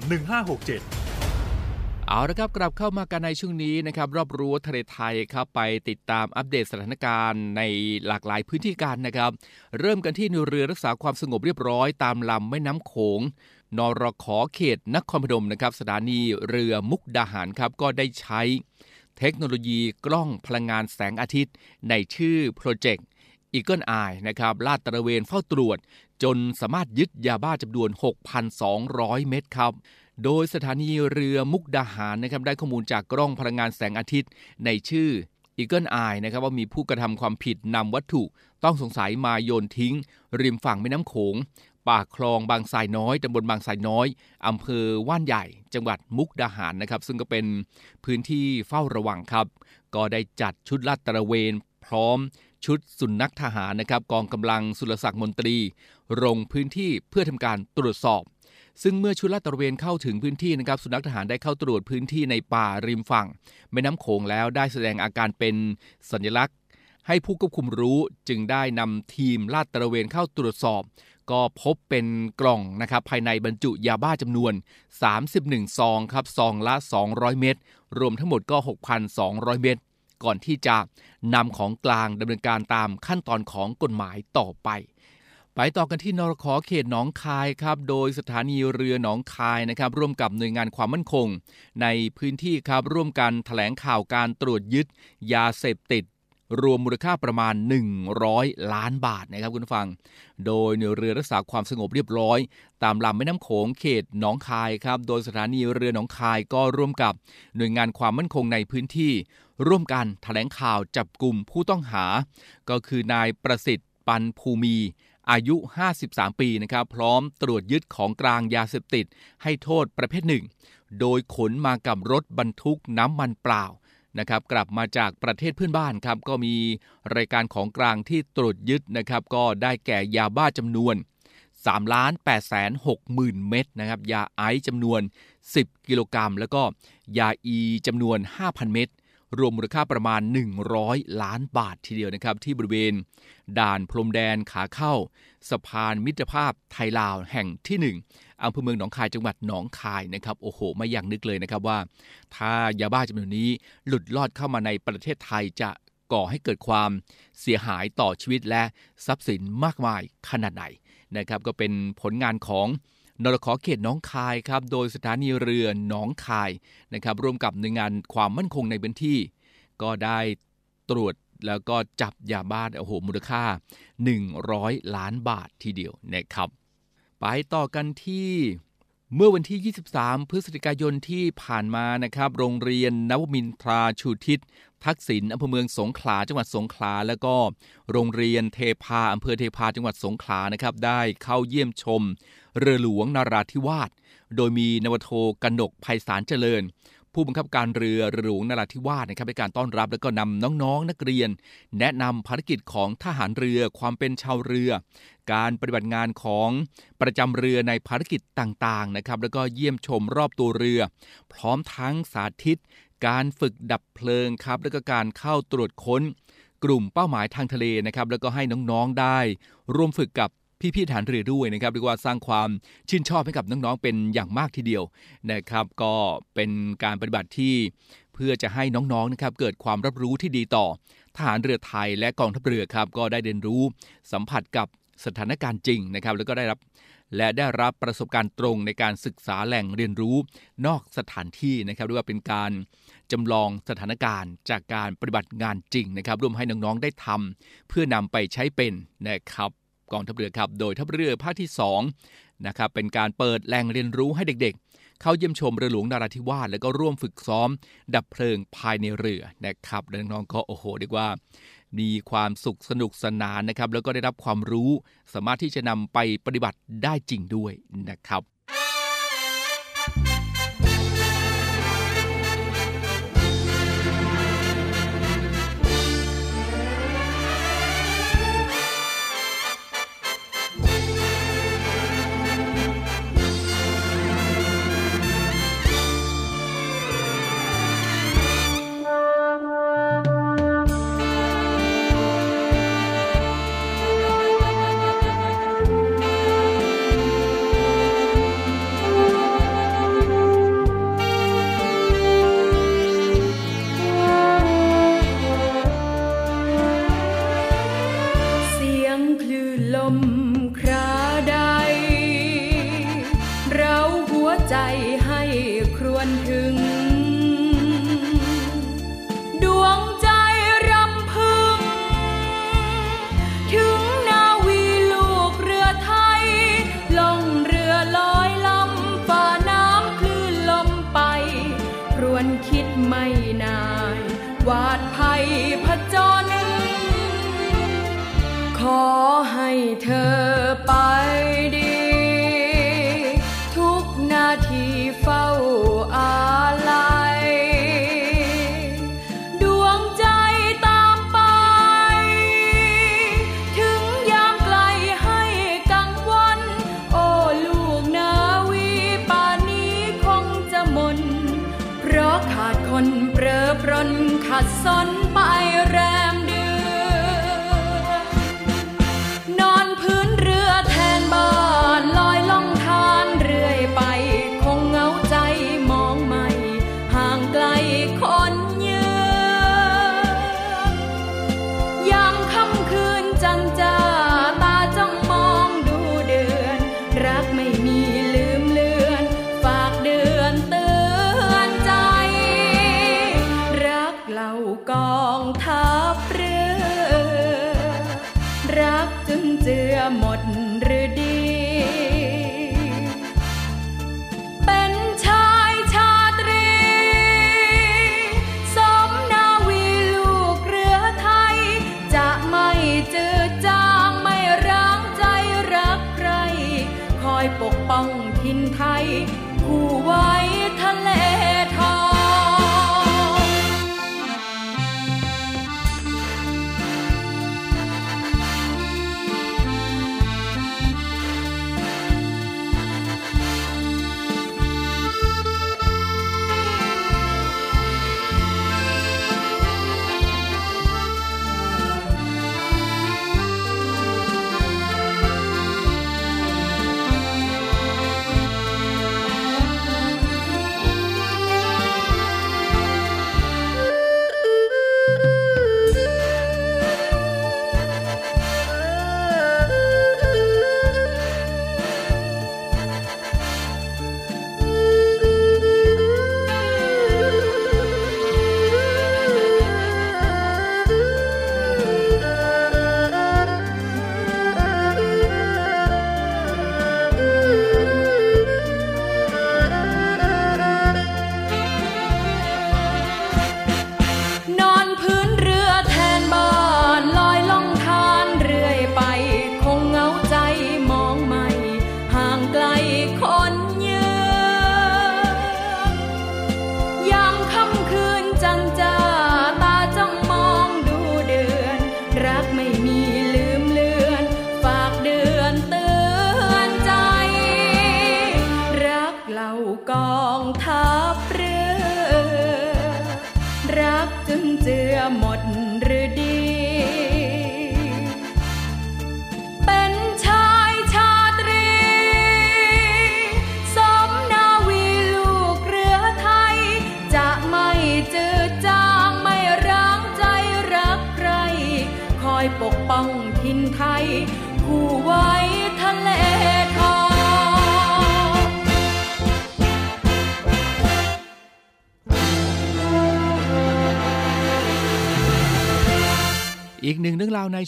1567เอาละครับกลับเข้ามากันในช่วงนี้นะครับรอบรั้วทะเลไทยครับไปติดตามอัปเดตสถานการณ์ในหลากหลายพื้นที่กันนะครับ เริ่มกันที่น่วยเรือรักษาความสงบเรียบร้อยตามลำแม่น้ำโขงนรขอเขตนครพนมนะครับสถานีเรือมุกดาหารครับก็ได้ใช้เทคโนโลยีกล้องพลังงานแสงอาทิตย์ ในชื่อโปรเจกต์ Eagle Eye นะครับลาดตระเวนเฝ้าตรวจ จนสามารถยึดยาบ้าจำนวน 6,200 เม็ดครับโดยสถานีเรือมุกดาหารนะครับได้ข้อมูลจากกล้องพลังงานแสงอาทิตย์ ในชื่อ Eagle Eye นะครับว่ามีผู้กระทำความผิดนำวัตถุ ต้องสงสัยมาโยนทิ้ง ริมฝั่งแม่น้ำโขงปากคลองบางทรายน้อยตำบลบางทรายน้อยอำเภอว่านใหญ่ จังหวัดมุกดาหารนะครับ ซึ่งก็เป็นพื้นที่เฝ้าระวังครับ ก็ได้จัดชุดลาดตระเวน พร้อม ชุดสุนนักทหารนะครับกองกำลังสุรศักดิ์มนตรีลงพื้นที่เพื่อทำการตรวจสอบ ซึ่งเมื่อชุดลาดตระเวนเข้าถึงพื้นที่นะครับสุนัขทหารได้เข้าตรวจพื้นที่ในป่าริมฝั่งแม่น้ำโขงแล้วได้แสดงอาการเป็นสัญลักษณ์ ให้ผู้ควบคุมรู้จึงได้นำทีมลาดตระเวนเข้าตรวจสอบ ก็พบเป็นกล่องนะครับภายในบรรจุยาบ้าจำนวน 31 ซองครับซองละ 200 เม็ดรวมทั้งหมดก็ 6,200 เม็ด ก่อนที่จะนำของกลางดำเนินการตามขั้นตอนของกฎหมายต่อไป ไปต่อกันที่นรขอเขตหนองคายครับ โดยสถานีเรือหนองคายนะครับ ร่วมกับหน่วยงานความมั่นคง ในพื้นที่ครับร่วมกันแถลงข่าวการตรวจยึดยาเสพติด รวมมูลค่าประมาณ 100 ล้านบาทนะครับคุณผัง โดยหน่วยเรือรักษาความสงบเรียบร้อย ตามลำแม่น้ำโขงเขตหนองคายครับ โดยสถานีเรือหนองคายก็ร่วมกับหน่วยงานความมั่นคงในพื้นที่ ร่วมกันแถลงข่าวจับกลุ่มผู้ต้องหา ก็คือนายประสิทธิ์ปันภูมีอายุ 53 ปี นะครับ พร้อมตรวจยึดของกลางยาเสพติด ให้โทษประเภทหนึ่ง โดยขนมากับรถบรรทุกน้ำมันเปล่า นะครับกลับมาจากประเทศเพื่อนบ้านครับก็มีรายการของกลางที่ตรวจยึดนะครับก็ได้แก่ยาบ้าจำนวน3ล้าน8แสน6หมื่นเม็ดนะครับยาไอซ์จำนวน 10 กิโลกรัม แล้วก็ยาอีจำนวน 5,000 เม็ด รวมมูลค่าประมาณ 100 ล้านบาททีเดียวนะครับ ที่บริเวณ ด่านพรมแดนขาเข้า สะพานมิตรภาพไทยลาวแห่งที่ 1อำเภอเมืองหนองคายจังหวัดหนองคายนะครับโอ้โหไม่อย่ากนึกเลยนะครับว่า ถ้ายาบ้าจำนวนนี้หลุดลอดเข้ามาในประเทศไทยจะก่อให้เกิดความเสียหายต่อชีวิตและทรัพย์สินมากมายขนาดไหนนะครับ ก็เป็นผลงานของ นรขอเขตน้องคายครับ โดยสถานีเรือหนองคายนะครับ ร่วมกับหน่วยงานความมั่นคงในพื้นที่ ก็ได้ตรวจแล้วก็จับยาบ้าโอ้โหมูลค่า 100 ล้านบาททีเดียวนะครับ ไปต่อกันที่เมื่อวันที่ 23 พฤศจิกายนที่ผ่านมานะครับ โรงเรียนนวมินทราชูทิศ ทักษิณอำเภอเมืองสงขลาจังหวัดสงขลา แล้วก็โรงเรียนเทพาอำเภอเทพาจังหวัดสงขลานะครับ ได้เข้าเยี่ยมชม เรือหลวงนาราธิวาส โดยมีนวโทกนกภัยสารเจริญ ผู้บังคับการเรือเรือหลวงนาราธิวาสนะครับในการต้อนรับแล้วก็นำน้องๆนนักเรียน แนะนำภารกิจของทหารเรือความเป็นชาวเรือ การปฏิบัติงานของประจำเรือในภารกิจต่างๆนะครับแล้วก็เยี่ยมชมรอบตัวเรือ พร้อมทั้งสาธิต การฝึกดับเพลิงครับแล้วก็การเข้าตรวจค้นกลุ่มเป้าหมายทางทะเลนะครับแล้วก็ให้น้องๆได้ ร่วมฝึกกับ พี่ๆฐานเรือด้วยนะครับเรียกว่าสร้างความชื่นชอบให้กับน้องๆเป็นอย่างมากทีเดียวนะครับ ก็เป็นการปฏิบัติที่เพื่อจะให้น้องๆนะครับเกิดความรับรู้ที่ดีต่อทหารเรือไทยและกองทัพเรือครับก็ได้เรียนรู้สัมผัสกับสถานการณ์จริงนะครับ แล้วก็ได้รับและได้รับประสบการณ์ตรงในการศึกษาแหล่งเรียนรู้นอกสถานที่นะครับเรียว่าเป็นการจำลองสถานการณ์จากการปฏิบัติงานจริงนะครับ ร่วมให้น้องๆได้ทำเพื่อนำไปใช้เป็นนะครับ กองทัพเรือครับ โดยทัพเรือภาคที่2นะครับเป็นการเปิดแหล่งเรียนรู้ให้เด็กๆ เข้าเยี่ยมชมเรือหลวงนาราธิวาสแล้วก็ร่วมฝึกซ้อม ดับเพลิงภายในเรือนะครับน้องๆก็โอ้โหเรียกว่า มีความสุขสนุกสนานนะครับแล้วก็ได้รับความรู้ สามารถที่จะนำไปปฏิบัติได้จริงด้วยนะครับ คิดไม่นาย วาดภัยผจญขอให้เธอไปดี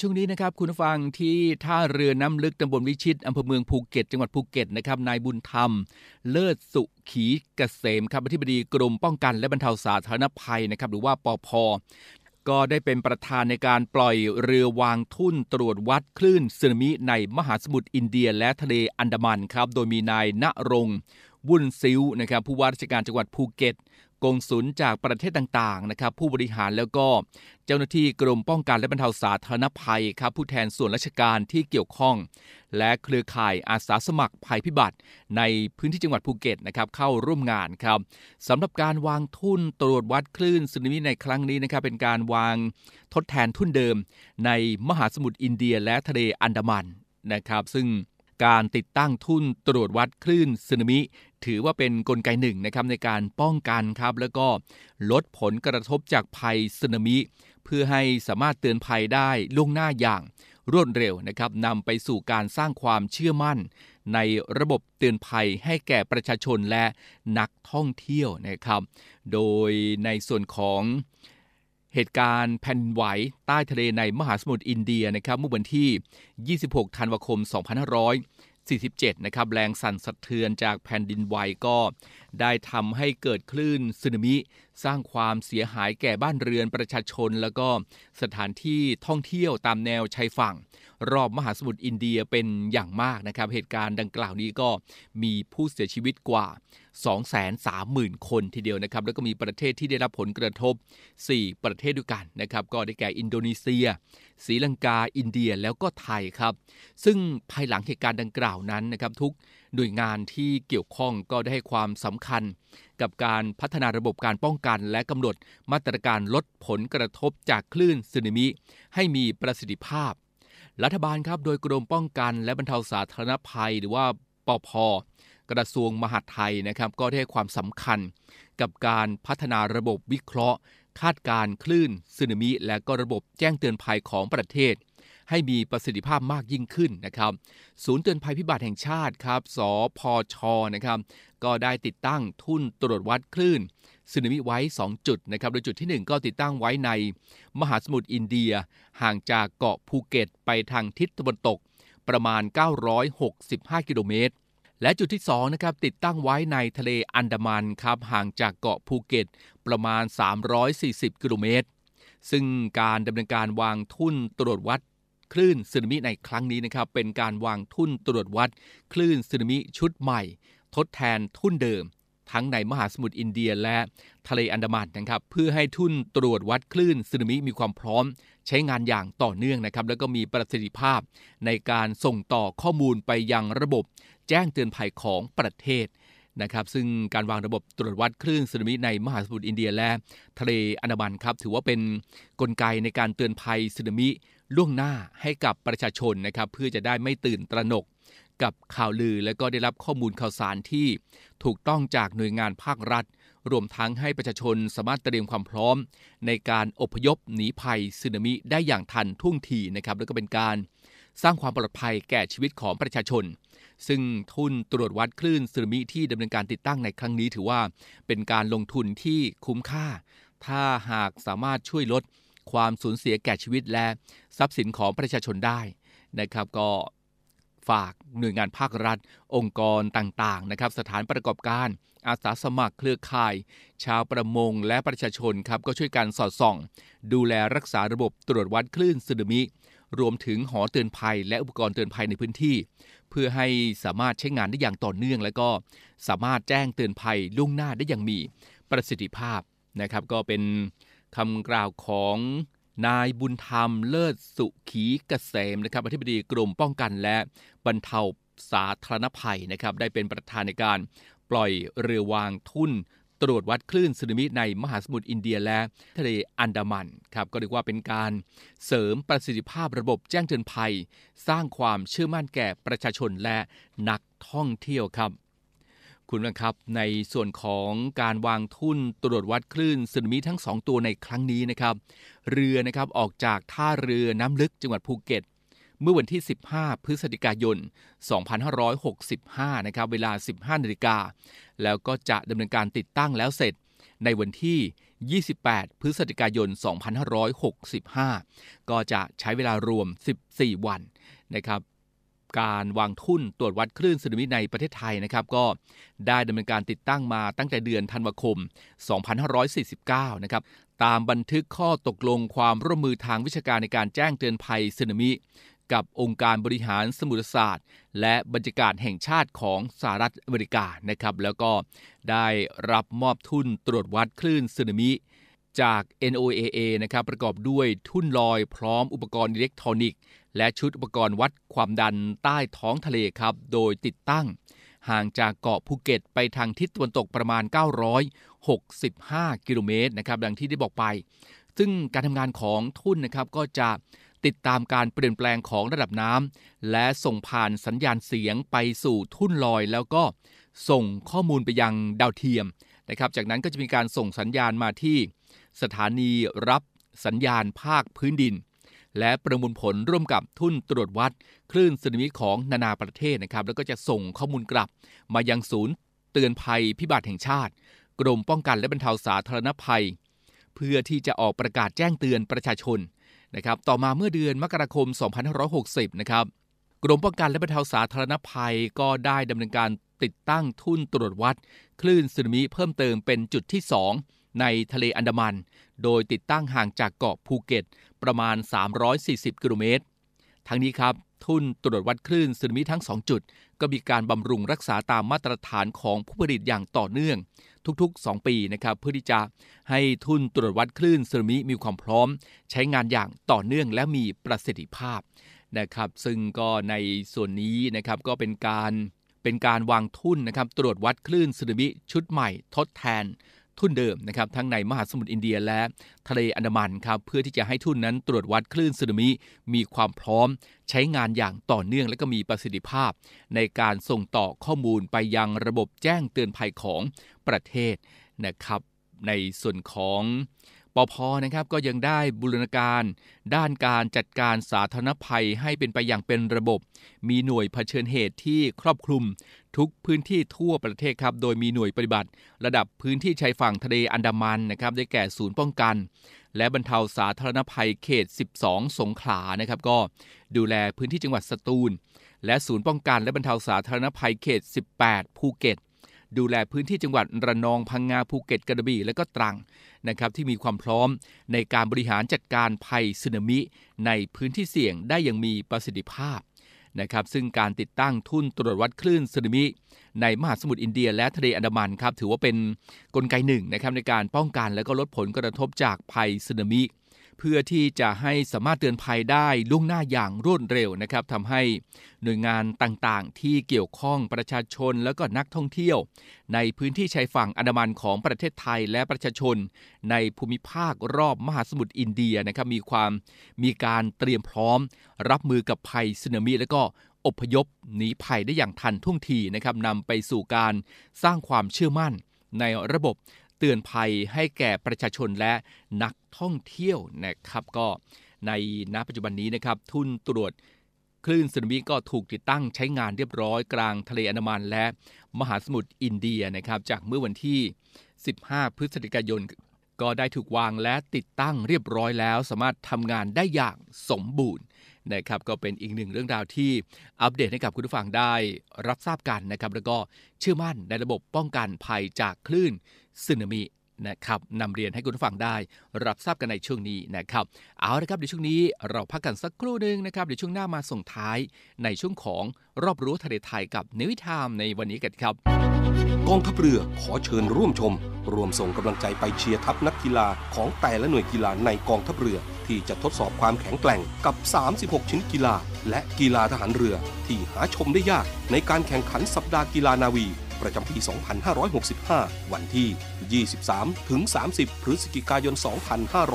ช่วงนี้นะครับคุณผู้ฟังที่ท่าเรือน้ำลึกตำบลวิชิตอำเภอเมืองภูเก็ต จังหวัดภูเก็ตนะครับนายบุญธรรม เลิศสุขีเกษมครับอธิบดีกรมป้องกันและบรรเทาสาธารณภัยนะครับหรือว่าปภก็ได้เป็นประธานในการปล่อยเรือวางทุ่นตรวจวัดคลื่นสึนามิในมหาสมุทรอินเดียและทะเลอันดามันครับ โดยมีนายณรงค์วุ่นซิ้วนะครับผู้ว่าราชการจังหวัดภูเก็ต กงสุลจากประเทศต่างๆนะครับผู้บริหารแล้วก็เจ้าหน้าที่กรมป้องกันและบรรเทาสาธารณภัยครับผู้แทนส่วนราชการที่เกี่ยวข้อง และเครือข่ายอาสาสมัครภัยพิบัติในพื้นที่จังหวัดภูเก็ตนะครับเข้าร่วมงานครับสำหรับการวางทุ่นตรวจวัดคลื่นสึนามิในครั้งนี้นะครับเป็นการวางทดแทนทุ่นเดิม ในมหาสมุทรอินเดียและทะเลอันดามันนะครับ ซึ่งการติดตั้งทุ่นตรวจวัดคลื่นสึนามิ ถือว่าเป็นนกลไกหนึ่งนะครับในการป้องกันครับแล้วก็ลดผลกระทบจากภัยสึนามิ เพื่อให้สามารถเตือนภัยได้ล่วงหน้าอย่างรวดเร็วนะครับนำไปสู่การสร้างความเชื่อมั่น ในระบบเตือนภัยให้แก่ประชาชนและนักท่องเที่ยวนะครับ โดยในส่วนของเหตุการณ์แผ่นไหวใต้ทะเลในมหาสมุทรอินเดียนะครับเมื่อวันที่ 26 ธันวาคม 2560 47 นะครับ แรงสั่นสะเทือนจากแผ่นดินไหวก็ได้ทำให้เกิดคลื่นสึนามิ สร้างความเสียหายแก่บ้านเรือนประชาชน แล้วก็สถานที่ท่องเที่ยวตามแนวชายฝั่ง รอบมหาสมุทรอินเดียเป็นอย่างมากนะครับ เหตุการณ์ดังกล่าวนี้ก็มีผู้เสียชีวิตกว่า 230,000 คนทีเดียวนะครับ แล้วก็มีประเทศที่ได้รับผลกระทบ 4 ประเทศด้วยกันนะครับ ก็ได้แก่อินโดนีเซียศรีลังกา อินเดียแล้วก็ไทยครับ ซึ่งภายหลังเหตุการณ์ดังกล่าวนั้นนะครับทุก หน่วยงานที่เกี่ยวข้องก็ได้ให้ความสำคัญ กับการพัฒนาระบบการป้องกัน และกำหนดมาตรการลดผลกระทบจากคลื่นสึนามิ ให้มีประสิทธิภาพ รัฐบาลครับโดยกรมป้องกันและบรรเทาสาธารณภัย หรือว่าปอพกระทรวงมหาดไทยนะครับก็ได้ความสำคัญ กับการพัฒนาระบบวิเคราะห์ คาดการคลื่นสึนามิ และก็ระบบแจ้งเตือนภัยของประเทศ ให้มีประสิทธิภาพมากยิ่งขึ้นนะครับ ศูนย์เตือนภัยพิบัติแห่งชาติครับ ศภชนะครับ ก็ได้ติดตั้งทุ่นตรวจวัดคลื่นสึนามิไว้ 2 จุดนะครับ โดยจุดที่ 1 ก็ติดตั้งไว้ในมหาสมุทรอินเดีย ห่างจากเกาะภูเก็ตไปทางทิศตะวันตกประมาณ 965 กิโลเมตร และจุดที่2นะครับติดตั้งไว้ในทะเลอันดามันครับห่างจากเกาะภูเก็ตประมาณ 340 กิโลเมตร ซึ่งการดำเนินการวางทุ่นตรวจวัด คลื่นสึนามิในครั้งนี้นะครับเป็นการวางทุ่นตรวจวัด คลื่นสึนามิชุดใหม่ ทดแทนทุ่นเดิม ทั้งในมหาสมุทรอินเดียและทะเลอันดามันนะครับเพื่อให้ทุ่นตรวจวัดคลื่นสึนามิมีความพร้อม ใช้งานอย่างต่อเนื่องนะครับแล้วก็มีประสิทธิภาพ ในการส่งต่อข้อมูลไปยังระบบ แจ้งเตือนภัยของประเทศนะครับซึ่งการวางระบบตรวจวัดคลื่นสึนามิในมหาสมุทรอินเดียและทะเลอันดามันครับถือว่าเป็นนกลไกในการเตือนภัยสึนามิ ล่วงหน้าให้กับประชาชนนะครับ เพื่อจะได้ไม่ตื่นตระหนกกับข่าวลือและก็ได้รับข้อมูลข่าวสารที่ถูกต้องจากหน่วยงานภาครัฐ รวมทั้งให้ประชาชนสามารถเตรียมความพร้อม ในการอพยพหนีภัยสึนามิได้อย่างทันท่วงทีนะครับ แล้วก็เป็นการสร้างความปลอดภัยแก่ชีวิตของประชาชน ซึ่งทุนตรวจวัดคลื่นสึนามิที่ดำเนินการติดตั้งในครั้งนี้ถือว่า เป็นการลงทุนที่คุ้มค่า ถ้าหากสามารถช่วยลด ความสูญเสียแก่ชีวิตและทรัพย์สินของประชาชนได้นะครับก็ฝากหน่วยงานภาครัฐ องค์กรต่างๆนะครับสถานประกอบการ อาสาสมัครเครือข่าย ชาวประมงและประชาชนครับก็ช่วยกันสอดส่อง ดูแลรักษาระบบตรวจวัดคลื่นสึนามิ รวมถึงหอเตือนภัย และอุปกรณ์เตือนภัยในพื้นที่ เพื่อให้สามารถใช้งานได้อย่างต่อเนื่อง และก็สามารถแจ้งเตือนภัยล่วงหน้าได้อย่างมีประสิทธิภาพนะครับก็เป็น คำกล่าวของนายบุญธรรมเลิศสุขีเกษมนะครับอธิบดีกรมป้องกันและบรรเทาสาธารณภัยนะครับได้เป็นประธานในการปล่อยเรือวางทุ่นตรวจวัดคลื่นสึนามิในมหาสมุทรอินเดียและทะเลอันดามันครับก็เรียกว่าเป็นการเสริมประสิทธิภาพระบบแจ้งเตือนภัย สร้างความเชื่อมั่นแก่ประชาชนและนักท่องเที่ยวครับ คุณนะครับในส่วนของการวางทุ่นตรวจวัดคลื่นสึนามิทั้ง 2 ตัวในครั้งนี้นะครับ เรือนะครับออกจากท่าเรือน้ำลึกจังหวัดภูเก็ต เมื่อวันที่ 15 พฤศจิกายน 2565 นะครับ เวลา 15นาฬิกาแล้วก็จะดำเนินการติดตั้งแล้วเสร็จในวันที่ 28 พฤศจิกายน 2565 ก็จะใช้เวลารวม 14 วันนะครับ การวางทุ่นตรวจวัดคลื่นสึนามิในประเทศไทยนะครับก็ได้ดำเนินการติดตั้งมาตั้งแต่เดือนธันวาคม 2549 นะครับตามบันทึกข้อตกลงความร่วมมือทางวิชาการในการแจ้งเตือนภัยสึนามิ กับองค์การบริหารสมุทรศาสตร์ และบรรยากาศแห่งชาติของสหรัฐอเมริกานะครับแล้วก็ได้รับมอบทุนตรวจวัดคลื่นสึนามิ จาก NOAA นะครับประกอบด้วยทุ่นลอยพร้อมอุปกรณ์อิเล็กทรอนิกส์ และชุดอุปกรณ์วัดความดันใต้ท้องทะเลครับ โดยติดตั้ง ห่างจากเกาะภูเก็ตไปทางทิศตะวันตกประมาณ 965 กิโลเมตรนะครับดังที่ได้บอกไป ซึ่งการทำงานของทุ่นนะครับก็จะติดตามการเปลี่ยนแปลงของระดับน้ำและส่งผ่านสัญญาณเสียงไปสู่ทุ่นลอยแล้วก็ส่งข้อมูลไปยังดาวเทียม นะครับ จากนั้นก็จะมีการส่งสัญญาณมาที่สถานีรับสัญญาณภาคพื้นดิน และประมวลผลร่วมกับทุ่นตรวจวัด คลื่นสึนามิของนานาประเทศนะครับ แล้วก็จะส่งข้อมูลกลับมายังศูนย์เตือนภัยพิบัติแห่งชาติ กรมป้องกันและบรรเทาสาธารณภัย เพื่อที่จะออกประกาศแจ้งเตือนประชาชนนะครับ ต่อมาเมื่อเดือนมกราคม 2560 นะครับ กรมป้องกันและบรรเทาสาธารณภัยก็ได้ดำเนินการติดตั้งทุ่นตรวจวัด คลื่นสึนามิเพิ่มเติมเป็นจุดที่ 2 ในทะเลอันดามัน โดยติดตั้งห่างจากเกาะภูเก็ต ประมาณ 340 กิโลเมตร ทั้งนี้ครับ ทุ่นตรวจวัดคลื่นสึนามิทั้ง 2 จุด ก็มีการบำรุงรักษาตามมาตรฐานของผู้ผลิตอย่างต่อเนื่อง ทุกๆ 2 ปีนะครับเพื่อที่จะให้ทุ่นตรวจวัดคลื่นสึนามิมีความพร้อม ใช้งานอย่างต่อเนื่องและมีประสิทธิภาพ นะครับ ซึ่งก็ในส่วนนี้นะครับก็เป็นการเป็นการวางทุ่นนะครับตรวจวัดคลื่นสึนามิชุดใหม่ทดแทนทุ่นเดิมนะครับทั้งในมหาสมุทรอินเดียและทะเลอันดามันครับเพื่อที่จะให้ทุ่นนั้นตรวจวัดคลื่นสึนามิมีความพร้อมใช้งานอย่างต่อเนื่องและก็มีประสิทธิภาพ ในการส่งต่อข้อมูลไปยังระบบแจ้งเตือนภัยของประเทศนะครับ ในส่วนของ ปพนะครับก็ยังได้บูรณาการ ด้านการจัดการสาธารณภัยให้เป็นไปอย่างเป็นระบบ มีหน่วยเผชิญเหตุที่ครอบคลุม ทุกพื้นที่ทั่วประเทศครับโดยมีหน่วยปฏิบัติ ระดับพื้นที่ชายฝั่งทะเลอันดามันนะครับได้แก่ศูนย์ป้องกัน และบรรเทาสาธารณภัยเขต 12 สงขลานะครับก็ดูแลพื้นที่จังหวัดสตูล และศูนย์ป้องกัน และบรรเทาสาธารณภัยเขต 18 ภูเก็ตดูแลพื้นที่จังหวัดระนองพังงาภูเก็ตกระบี่และก็ตรัง นะครับที่มีความพร้อมในการบริหารจัดการภัยสึนามิในพื้นที่เสี่ยงได้อย่างมีประสิทธิภาพนะครับซึ่งการติดตั้งทุ่นตรวจวัดคลื่นสึนามิ ในมหาสมุทรอินเดียและทะเลอันดามันครับถือว่าเป็นกลไกหนึ่งนะครับในการป้องกันและก็ลดผลกระทบจากภัยสึนามิ เพื่อที่จะให้สามารถเตือนภัยได้ล่วงหน้าอย่างรวดเร็วนะครับทำให้หน่วยงานต่างๆ ที่เกี่ยวข้องประชาชนและก็นักท่องเที่ยว ในพื้นที่ชายฝั่งอันดามันของประเทศไทยและประชาชน ในภูมิภาครอบมหาสมุทรอินเดียนะครับมีความมีการเตรียมพร้อม รับมือกับภัยสึนามิและก็อพยพหนีภัยได้อย่างทันท่วงทีนะครับนำไปสู่การสร้างความเชื่อมั่นในระบบ ตือนภัยให้แก่ประชาชนและนักท่องเที่ยวนะครับก็ในณปัจจุบันนี้นะครับทุนตรวจคลื่นสึนามิก็ถูกติดตั้งใช้งานเรียบร้อยกลางทะเลอันดามันและมหาสมุทรอินเดียนะครับจากเมื่อวันที่ 15 พฤศจิกายน ก็ได้ถูกวางและติดตั้งเรียบร้อยแล้ว สามารถทำงานได้อย่างสมบูรณ์นะครับก็เป็นอีกหนึ่งเรื่องราวที่อัปเดตให้กับคุณผู้ฟังได้รับทราบกันนะครับแล้วก็เชื่อมั่นในระบบป้องกันภัยจากคลื่น สึนามินะครับนำเรียนให้คุณผู้ฟังได้รับทราบกันในช่วงนี้นะครับเอาละครับในช่วงนี้เราพักกันสักครู่หนึ่งนะครับเดี๋ยวช่วงหน้ามาส่งท้ายในช่วงของรอบรู้ทะเลไทยกับเนวิทามในวันนี้กันครับกองทัพเรือขอเชิญร่วมชม รวมส่งกำลังใจไปเชียร์ทัพนักกีฬาของแต่ละหน่วยกีฬาในกองทัพเรือ ที่จะทดสอบความแข็งแกร่งกับ 36ชนิดกีฬา และกีฬาทหารเรือ ที่หาชมได้ยากในการแข่งขันสัปดาห์กีฬานาวี ประจำปี 2565 วันที่ 23 ถึง 30 พฤศจิกายน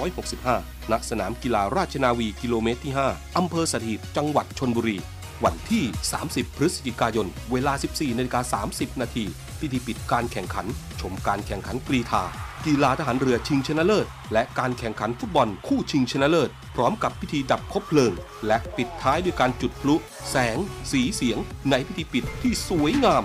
2565 ณ สนามกีฬาราชนาวีกิโลเมตรที่ 5 อำเภอสถิต จังหวัดชนบุรี วันที่ 30 พฤศจิกายน เวลา 14นาฬิกา30 นาที พิธีปิดการแข่งขัน ชมการแข่งขันกรีธากีฬาทหารเรือชิงชนะเลิศ และการแข่งขันฟุตบอลคู่ชิงชนะเลิศ พร้อมกับพิธีดับคบเพลิง และปิดท้ายด้วยการจุดพลุ แสง สีเสียง ในพิธีปิดที่สวยงาม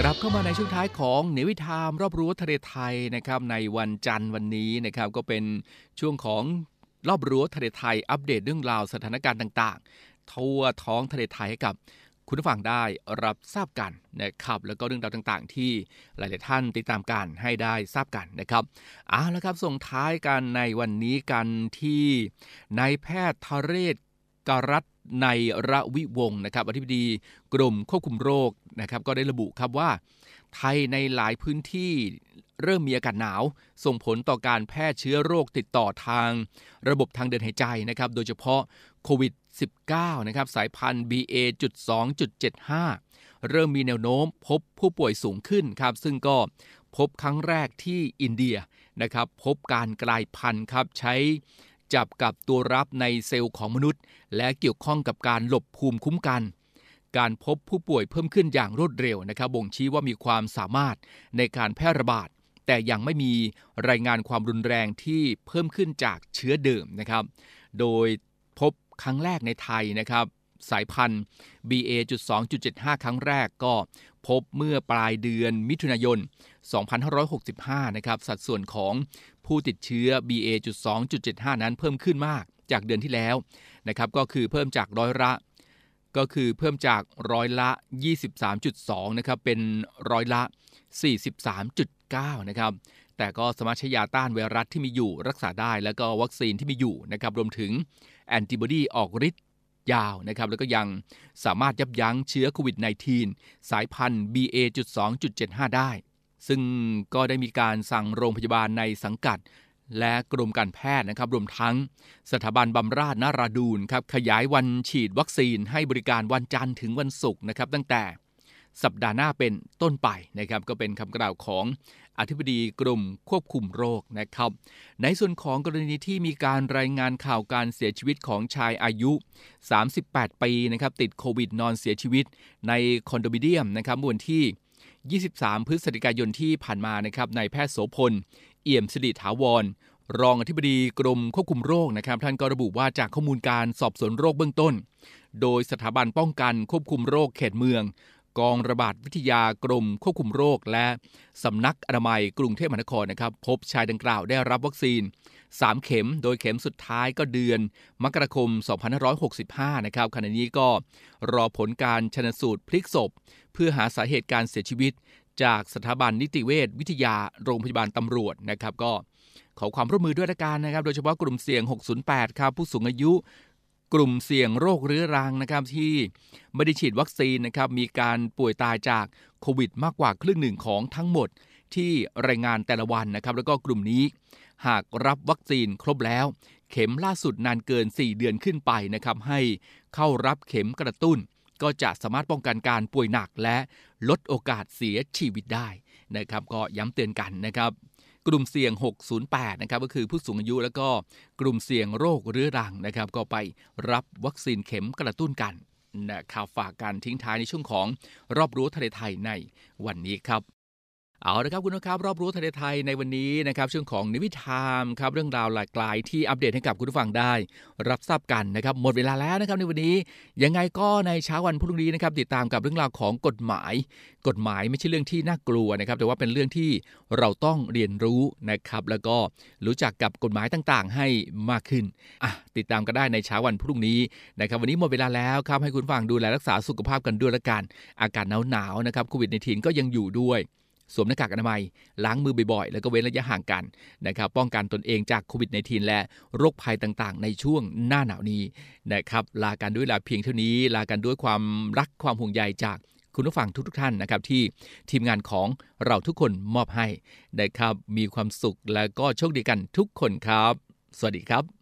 กลับเข้ามาในช่วงท้ายของเนวิทามรอบรู้ทะเลไทยนะครับในวันจันทร์วันนี้นะครับก็เป็นช่วงของรอบรู้ทะเลไทยอัปเดตเรื่องราวสถานการณ์ต่างๆ ทั่วท้องทะเลไทยให้กับคุณผู้ฟังได้รับทราบกันนะครับแล้วก็เรื่องราวต่างๆ ที่หลายๆท่านติดตามกันให้ได้ทราบกันนะครับเอาละครับส่งท้ายกันในวันนี้กันที่นายแพทย์ทเรศกรัต ในระวิวงนะครับอธิบดีกรมควบคุมโรคนะครับก็ได้ระบุครับว่า ไทยในหลายพื้นที่เริ่มมีอากาศหนาว ส่งผลต่อการแพร่เชื้อโรคติดต่อทาง ระบบทางเดินหายใจนะครับโดยเฉพาะโควิด -19 นะครับสายพันธุ์ BA.2.75 เริ่มมีแนวโน้มพบผู้ป่วยสูงขึ้นครับซึ่งก็พบครั้งแรกที่อินเดียนะครับพบการกลายพันธุ์ครับใช้ จับกับตัวรับในเซลล์ของมนุษย์ และเกี่ยวข้องกับการหลบภูมิคุ้มกัน การพบผู้ป่วยเพิ่มขึ้นอย่างรวดเร็วนะครับบ่งชี้ว่ามีความสามารถในการแพร่ระบาด แต่ยังไม่มีรายงานความรุนแรงที่เพิ่มขึ้นจากเชื้อเดิมนะครับ โดยพบครั้งแรกในไทยนะครับ สายพันธุ์ BA.2.75 ครั้งแรกก็พบเมื่อปลายเดือนมิถุนายน 2565 นะครับสัดส่วนของผู้ติดเชื้อ BA.2.75 นั้นเพิ่มขึ้นมากจากเดือนที่แล้วนะครับก็คือเพิ่มจากร้อยละ ก็คือเพิ่มจากร้อยละ 23.2 นะครับเป็นร้อยละ 43.9 นะครับแต่ก็สามารถใช้ยาต้านไวรัสที่มีอยู่รักษาได้แล้วก็วัคซีนที่มีอยู่นะครับรวมถึงแอนติบอดีออกฤทธิ์ ยาวนะครับแล้วก็ยังสามารถยับยั้งเชื้อโควิด -19 สายพันธุ์ BA.2.75 ได้ ซึ่งก็ได้มีการสั่งโรงพยาบาลในสังกัด และกรมการแพทย์นะครับรวมทั้งสถาบันบำราศนาราดูนครับขยายวันฉีดวัคซีนให้บริการวันจันทร์ถึงวันศุกร์นะครับตั้งแต่สัปดาห์หน้าเป็นต้นไปนะครับก็เป็นคำกล่าวของ อธิบดีกรมควบคุมโรคนะครับ ในส่วนของกรณีที่มีการรายงานข่าวการเสียชีวิตของชายอายุ 38 ปีนะครับติดโควิดนอนเสียชีวิตในคอนโดมิเนียมนะครับวันที่ 23 พฤศจิกายนที่ผ่านมานะครับนายแพทย์โสพล เอี่ยมสิริถาวรรองอธิบดีกรมควบคุมโรคนะครับ ท่านก็ระบุว่าจากข้อมูลการสอบสวนโรคเบื้องต้น โดยสถาบันป้องกันควบคุมโรคเขตเมือง กองระบาดวิทยากรมควบคุมโรค และสำนักอนามัยกรุงเทพมหานครนะครับ พบชายดังกล่าวได้รับวัคซีน 3 เข็ม โดยเข็มสุดท้ายก็เดือน มกราคม 2565 นะครับขณะนี้ก็รอผลการชนสูตรพลิกศพ เพื่อหาสาเหตุการเสียชีวิต จากสถาบันนิติเวชวิทยาโรงพยาบาลตำรวจนะครับก็ขอความร่วมมือด้วยละกันนะครับ โดยเฉพาะกลุ่มเสี่ยง 608 ครับ ผู้สูงอายุ กลุ่มเสี่ยงโรคเรื้อรังนะครับที่ไม่ได้ฉีดวัคซีนนะครับมีการป่วยตายจากโควิดมากกว่าครึ่งหนึ่งของทั้งหมดที่รายงานแต่ละวันนะครับแล้วก็กลุ่มนี้ หากรับวัคซีนครบแล้ว เข็มล่าสุดนานเกิน 4 เดือนขึ้นไปนะครับให้เข้ารับเข็มกระตุ้น ก็จะสามารถป้องกันการป่วยหนักและลดโอกาสเสียชีวิตได้นะครับก็ย้ำเตือนกันนะครับ กลุ่มเสี่ยง 608 นะครับก็คือผู้สูงอายุแล้วก็กลุ่มเสี่ยงโรคเรื้อรังนะครับ ก็ไปรับวัคซีนเข็มกระตุ้นกันนะครับฝากการทิ้งท้ายในช่วงของรอบรู้ทะเลไทยในวันนี้ครับ เอาละครับคุณผู้ชมครับรอบรู้ทะเลไทยในวันนี้นะครับช่วงของนิวิทามครับเรื่องราวหลากหลายที่อัปเดตให้กับคุณผู้ฟังได้ รับทราบกันนะครับหมดเวลาแล้วนะครับในวันนี้ยังไงก็ในเช้าวันพรุ่งนี้นะครับติดตามกับเรื่องราวของกฎหมาย กฎหมายไม่ใช่เรื่องที่น่ากลัวนะครับแต่ว่าเป็นเรื่องที่เราต้องเรียนรู้นะครับแล้วก็รู้จักกับกฎหมายต่างๆ ให้มากขึ้นอะติดตามกันได้ในเช้าวันพรุ่งนี้นะครับวันนี้หมดเวลาแล้วครับให้คุณฟังดูแลรักษาสุขภาพกันด้วยละกัน อากาศหนาวๆนะครับโควิด -19 ก็ยังอยู่ด้วย สวมหน้ากากอนามัย ล้างมือบ่อยๆ แล้วก็เว้นระยะห่างกันนะครับป้องกันตนเองจากโควิด -19 และโรคภัยต่างๆ ในช่วงหน้าหนาวนี้นะครับลากันด้วยลาเพียงเท่านี้ ลากันด้วยความรักความห่วงใยจากคุณผู้ฟังทุกๆท่านนะครับที่ทีมงานของเราทุกคนมอบให้นะครับมีความสุขและก็โชคดีกันทุกคนครับ สวัสดีครับ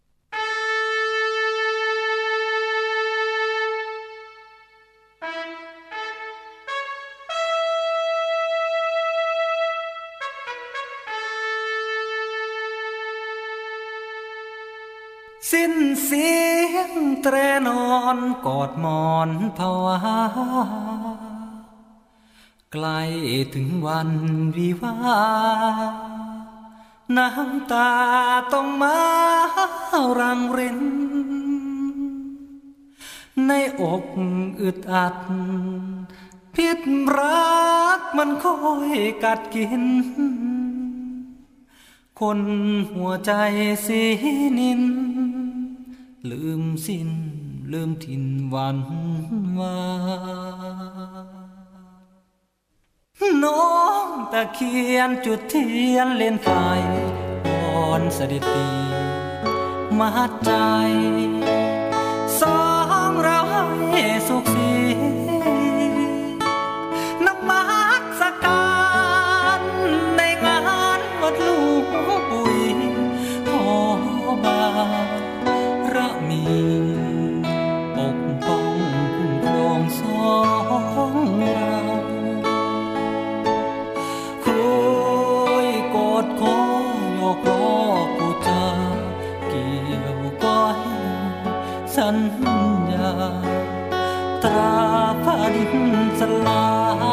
สิ้นเสียงแตรนอนกอดหมอนภาวาใกล้ถึงวันวิวาน้ำตาต้องมารังริน ในอกอึดอัด พิษรักมันคอยกัดกิน คนหัวใจสีนิน ลืมสิ้น ลืมถิ่นวันวาน้องตะเคียนจุดเทียนเล่นไข่อ่อนสดิตีมาใจ สองเราให้สุขสี สัญญาตราฟ้าดินสลาย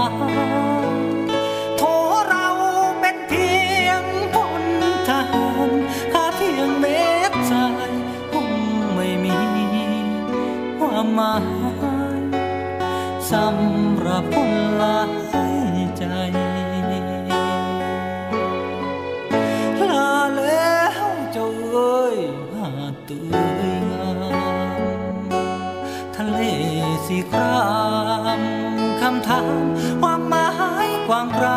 สิครามคำถามความหมายความไกล